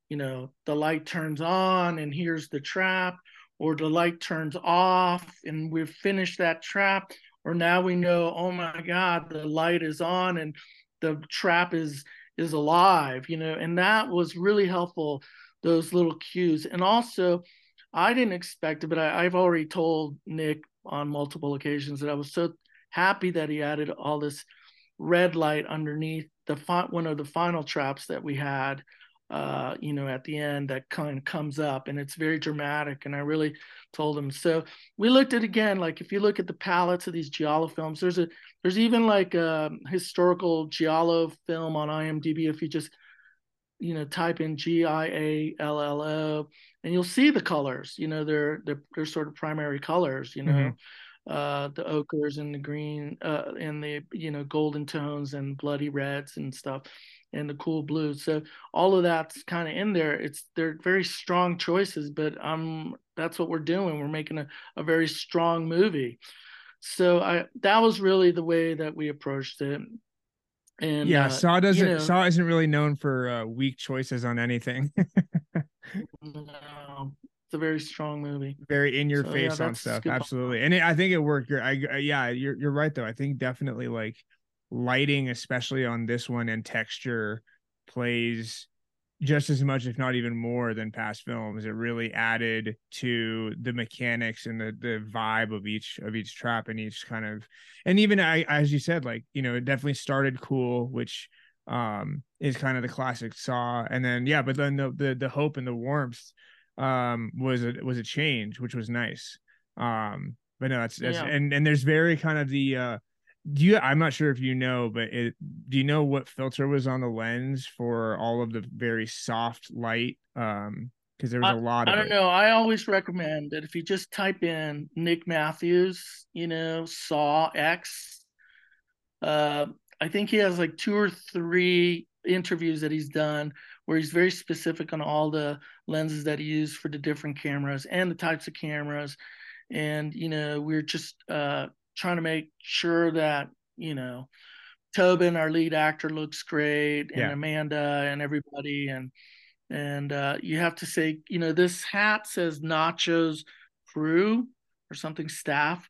you know the light turns on and here's the trap or the light turns off and we've finished that trap or now we know oh my god the light is on and the trap is is alive you know and that was really helpful those little cues. And also i didn't expect it but I, i've already told nick on multiple occasions that i was so happy that he added all this red light underneath the fi- one of the final traps that we had uh you know at the end that kind of comes up and it's very dramatic and i really told him so we looked at again like if you look at the palettes of these giallo films there's a there's even like a historical giallo film on imdb if you just you know type in g-i-a-l-l-o and you'll see the colors you know they're they're, they're sort of primary colors you know Mhm. Uh the ochres and the green uh and the you know golden tones and bloody reds and stuff and the cool blues. So all of that's kind of in there. It's they're very strong choices but um that's what we're doing. We're making a, a very strong movie. So I that was really the way that we approached it. And yeah, uh, Saw doesn't you know, Saw isn't really known for uh, weak choices on anything. no, a very strong movie. Very in your So, yeah, face on stuff. Absolutely, and it, I think it worked. You're, I, I- yeah, you're you're right though. I think definitely like lighting, especially on this one, and texture plays just as much, if not even more, than past films. It really added to the mechanics and the the vibe of each of each trap and each kind of, and even I, as you said, like you know, it definitely started cool, which um is kind of the classic saw and then yeah but then the the, the hope and the warmth um was a was a change which was nice um but no that's, that's Yeah. and and there's very kind of the uh do you i'm not sure if you know but it do you know what filter was on the lens for all of the very soft light um because there was a lot of I don't it. know. I always recommend that if you just type in Nick Matthews, you know, Saw X, uh, I think he has like two or three interviews that he's done where he's very specific on all the lenses that he used for the different cameras and the types of cameras. And, you know, we're just uh, trying to make sure that, you know, Tobin, our lead actor, looks great, and Yeah. Amanda and everybody. And and uh, you have to say, you know, this hat says Nacho's crew or something staff,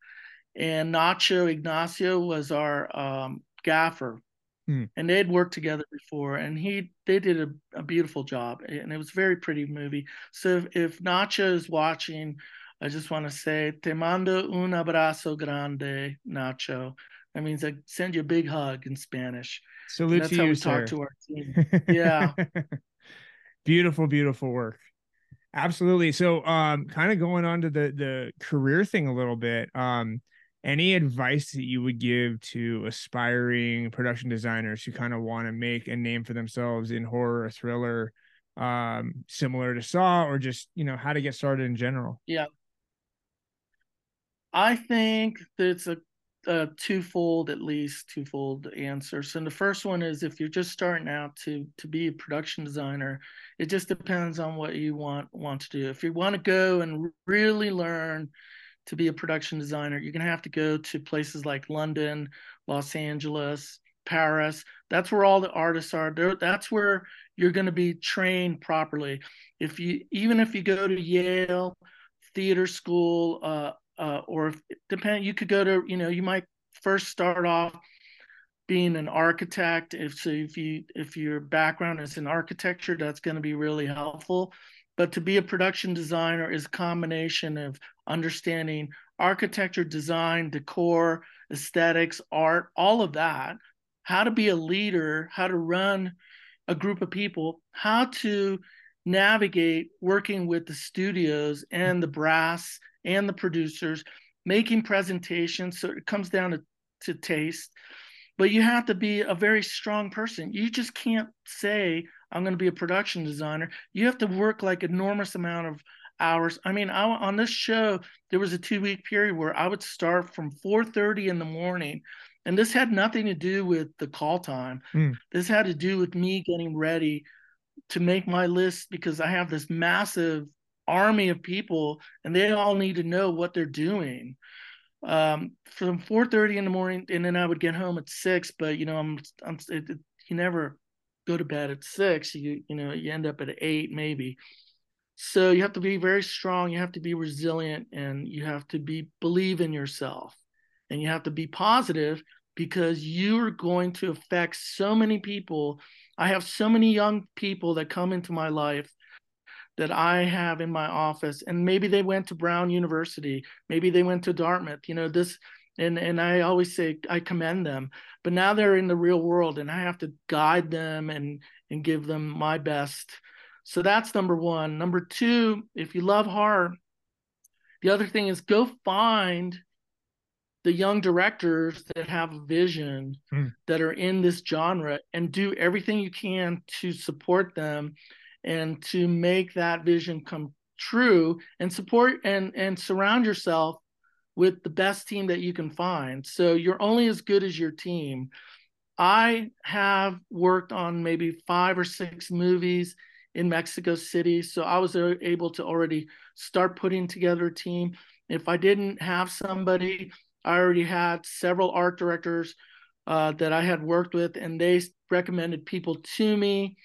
and Nacho Ignacio was our um, gaffer, Hmm. and they'd worked together before, and he they did a, a beautiful job, and it was a very pretty movie. So if, if Nacho is watching, I just want to say, te mando un abrazo grande, Nacho. That means I send you a big hug in Spanish. Salute that's to how you we sir talk to our team. Yeah. beautiful beautiful work absolutely so um kind of going on to the the career thing a little bit um any advice that you would give to aspiring production designers who kind of want to make a name for themselves in horror or thriller um similar to saw or just you know how to get started in general Yeah. I think it's a, a twofold, at least twofold answer. So the first one is if you're just starting out to to be a production designer, it just depends on what you want want to do. If you want to go and really learn to be a production designer, you're gonna have to go to places like London, Los Angeles, Paris. That's where all the artists are. There, that's where you're gonna be trained properly. If you even if you go to Yale theater school, uh, uh, or if, depend, you could go to, you know, you might first start off being an architect. If so, if you if your background is in architecture, that's going to be really helpful. But to be a production designer is a combination of understanding architecture, design, decor, aesthetics, art, all of that. How to be a leader, how to run a group of people, how to navigate working with the studios and the brass and the producers, making presentations. So it comes down to, to taste. But you have to be a very strong person. You just can't say, I'm going to be a production designer. You have to work like enormous amount of hours. I mean, I, on this show, there was a two week period where I would start from 4:30 in the morning, and this had nothing to do with the call time. Mm. This had to do with me getting ready to make my list because I have this massive army of people, and they all need to know what they're doing. Um, from 4:30 in the morning, and then I would get home at six. But you know, I'm, I'm it, it, you never go to bed at six. You you know, you end up at eight maybe. So you have to be very strong. You have to be resilient, and you have to be believe in yourself, and you have to be positive because you're going to affect so many people. I have so many young people that come into my life that I have in my office, and maybe they went to Brown University, maybe they went to Dartmouth. You know this, and and I always say I commend them, but now they're in the real world, and I have to guide them and and give them my best. So that's number one. Number two, if you love horror, the other thing is go find the young directors that have a vision Hmm. that are in this genre and do everything you can to support them and to make that vision come true and support and and surround yourself with the best team that you can find so you're only as good as your team i have worked on maybe five or six movies in mexico city so i was able to already start putting together a team if i didn't have somebody I already had several art directors uh, that I had worked with, and they recommended people to me.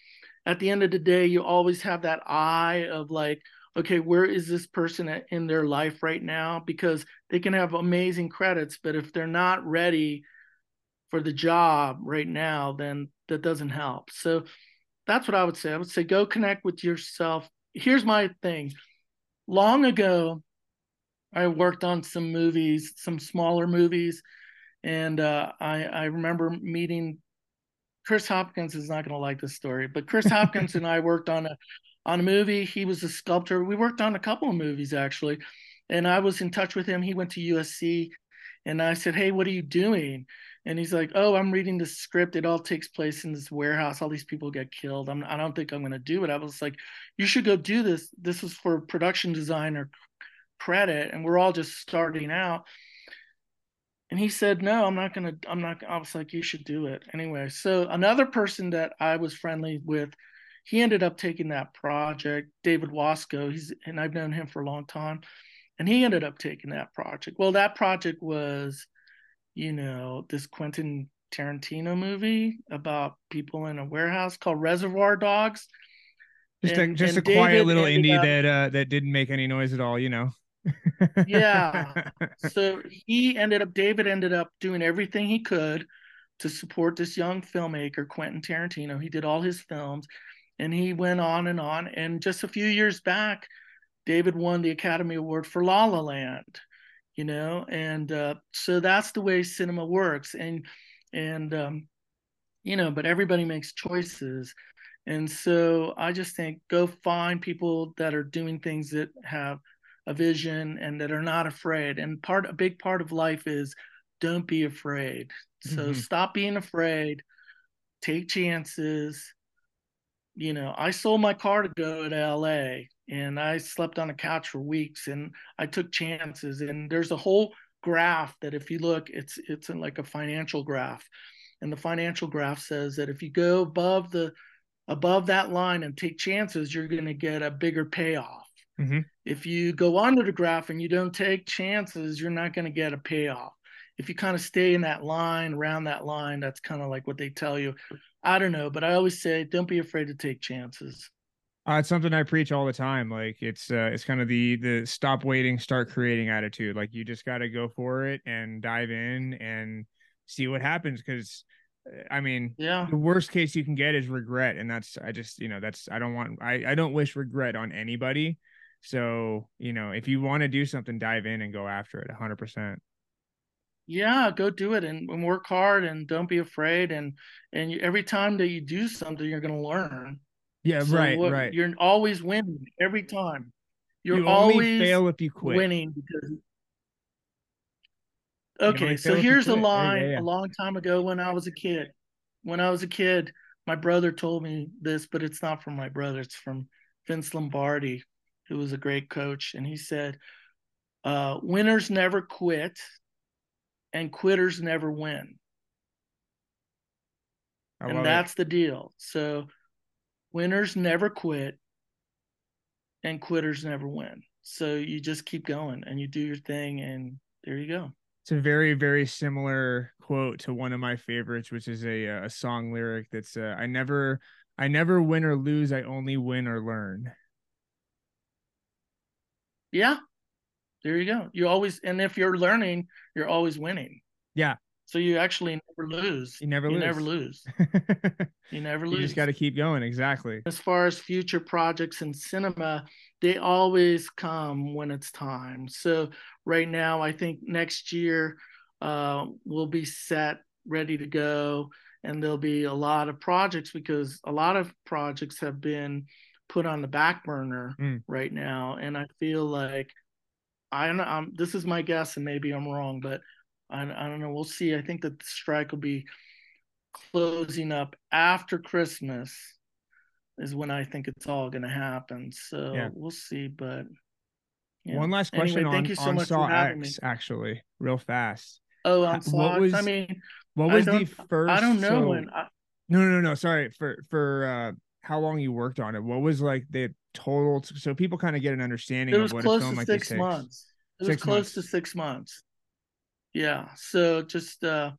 At the end of the day, you always have that eye of like, okay, where is this person in their life right now? Because they can have amazing credits, but if they're not ready for the job right now, then that doesn't help. So that's what I would say. I would say go connect with yourself. Here's my thing. Long ago, I worked on some movies, some smaller movies, and uh, I, I remember meeting Chris Hopkins is not going to like this story, but Chris Hopkins and I worked on a on a movie. He was a sculptor. We worked on a couple of movies actually, and I was in touch with him. He went to USC, and I said, "Hey, what are you doing?" And he's like, "Oh, I'm reading the script. It all takes place in this warehouse. All these people get killed. I'm, I don't think I'm going to do it." I was like, "You should go do this. This is for production design or credit, and we're all just starting out." And he said, "No, I'm not going to. I'm not." I was like, "You should do it anyway." So another person that I was friendly with, he ended up taking that project. David Wasco. He's and I've known him for a long time, and he ended up taking that project. Well, that project was you know, this Quentin Tarantino movie about people in a warehouse called Reservoir Dogs. Just and, a just a quiet little indie up, that uh, that didn't make any noise at all, you know. yeah. So he ended up David ended up doing everything he could to support this young filmmaker Quentin Tarantino. He did all his films and he went on and on and just a few years back David won the Academy Award for La La Land you know and uh, so that's the way cinema works. And and um, you know but everybody makes choices. And so i just think go find people that are doing things that have a vision and that are not afraid. And part a big part of life is don't be afraid. So mm-hmm. stop being afraid. Take chances. You know i sold my car to go to la and I slept on a couch for weeks and I took chances and there's a whole graph that if you look it's it's in like a financial graph. And the financial graph says that if you go above the above that line and take chances you're going to get a bigger payoff. Mm-hmm. if you go under the graph and you don't take chances you're not going to get a payoff. If you kind of stay in that line around that line that's kind of like what they tell you. I don't know but i always say don't be afraid to take chances uh, it's something I preach all the time. Like it's uh, it's kind of the the stop waiting, start creating attitude. Like you just got to go for it and dive in and see what happens. Because uh, I mean, yeah, the worst case you can get is regret, and that's I just you know that's I don't want I I don't wish regret on anybody. So you know if you want to do something, dive in and go after it, hundred percent yeah go do it and, and, work hard and don't be afraid and and you, every time that you do something you're going to learn yeah, so right, what, right. You're always winning every time. You're you always fail if you quit. winning because. Okay, so here's a line yeah, yeah, a long time ago when I was a kid. When I was a kid, my brother told me this, but it's not from my brother. It's from Vince Lombardi, who was a great coach, and he said, uh, "Winners never quit, and quitters never win." I and that's it. the deal. So winners never quit and quitters never win. So you just keep going and you do your thing and there you go. It's a very very similar quote to one of my favorites which is a a song lyric that's uh, I never I never win or lose, I only win or learn. Yeah. There you go. You always and if you're learning, you're always winning. Yeah. So you actually never lose. You never you lose. Never lose. you never lose. You just got to keep going. Exactly. As far as future projects in cinema, they always come when it's time. So right now, I think next year uh, we'll be set, ready to go, and there'll be a lot of projects because a lot of projects have been put on the back burner mm. right now, and I feel like I don't know. Um, this is my guess, and maybe I'm wrong, but I, I don't know. We'll see. I think that the strike will be closing up after Christmas is when I think it's all going to happen. So yeah. we'll see. But yeah. one last question anyway, on, thank you so on much Saw X, me. actually, real fast. Oh, on Saw was, I mean, what was the first? I don't know so, when. I, no, no, no. Sorry for for uh how long you worked on it. What was like the total? So people kind of get an understanding. It was of what close a film to like six months. It was close months. to six months. Yeah. So just uh,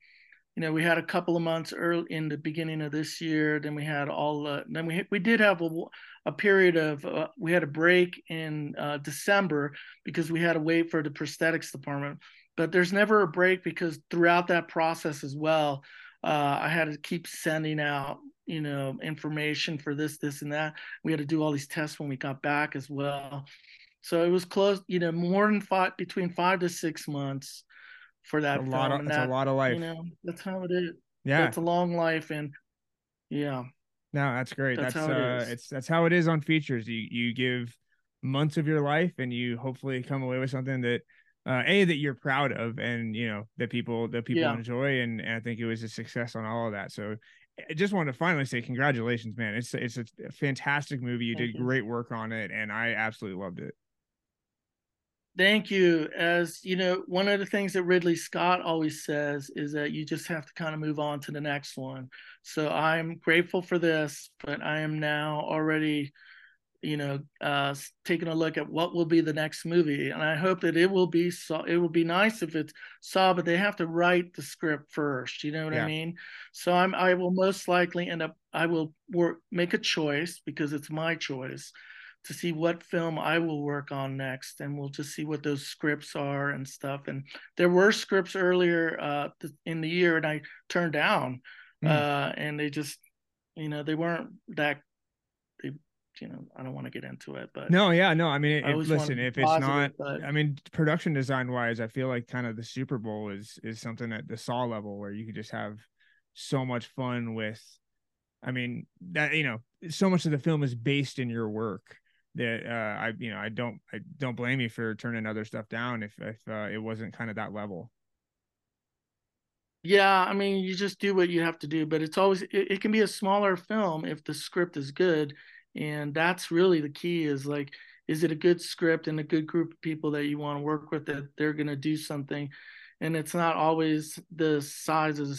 you know, we had a couple of months early in the beginning of this year. Then we had all. Uh, then we we did have a, a period of uh, we had a break in uh, December because we had to wait for the prosthetics department. But there's never a break because throughout that process as well, uh, I had to keep sending out you know information for this, this, and that. We had to do all these tests when we got back as well. So it was close, you know, more than five between five to six months for that. A lot of, that, a lot of life. You know, that's how it is. Yeah, it's a long life, and yeah. No, that's great. That's, that's how uh, it is. it's that's how it is on features. You you give months of your life, and you hopefully come away with something that uh, a that you're proud of, and you know that people that people yeah. enjoy, and, and I think it was a success on all of that. So I just wanted to finally say congratulations, man. It's it's a fantastic movie. You Thank did you. great work on it, and I absolutely loved it. Thank you. As you know, one of the things that Ridley Scott always says is that you just have to kind of move on to the next one. So I'm grateful for this, but I am now already, you know, uh, taking a look at what will be the next movie, and I hope that it will be so. It will be nice if it's Saw, but they have to write the script first. You know what yeah. I mean? So I'm. I will most likely end up. I will work make a choice because it's my choice to see what film I will work on next, and we'll just see what those scripts are and stuff. And there were scripts earlier uh, in the year, and I turned down, mm. uh, and they just, you know, they weren't that. They, you know, I don't want to get into it, but no, yeah, no. I mean, I listen, if it's not, but... I mean, production design wise, I feel like kind of the Super Bowl is is something at the Saw level where you could just have so much fun with. I mean, that you know, so much of the film is based in your work that uh, I you know I don't I don't blame you for turning other stuff down if if uh, it wasn't kind of that level. Yeah, I mean you just do what you have to do, but it's always it, it can be a smaller film if the script is good, and that's really the key. Is like is it a good script and a good group of people that you want to work with that they're going to do something and it's not always the size of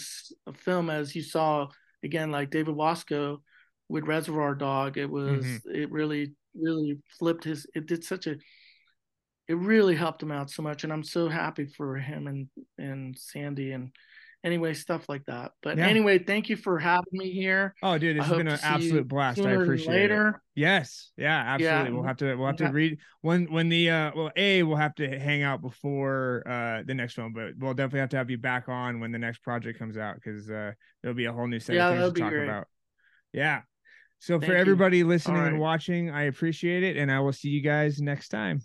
a film as you saw again like david wasco with reservoir dog it was mm-hmm. it really really flipped his it did such a it really helped him out so much and i'm so happy for him and and sandy and anyway stuff like that. But yeah. anyway thank you for having me here. Oh dude it's been an absolute blast. I appreciate it. later. it yes. Yeah absolutely. Yeah. we'll have to we'll have to read when when the uh well a we'll have to hang out before uh the next one but we'll definitely have to have you back on when the next project comes out because uh there'll be a whole new set yeah, of things to talk great. about. Yeah so Thank for everybody you. listening right. and watching, I appreciate it, and I will see you guys next time.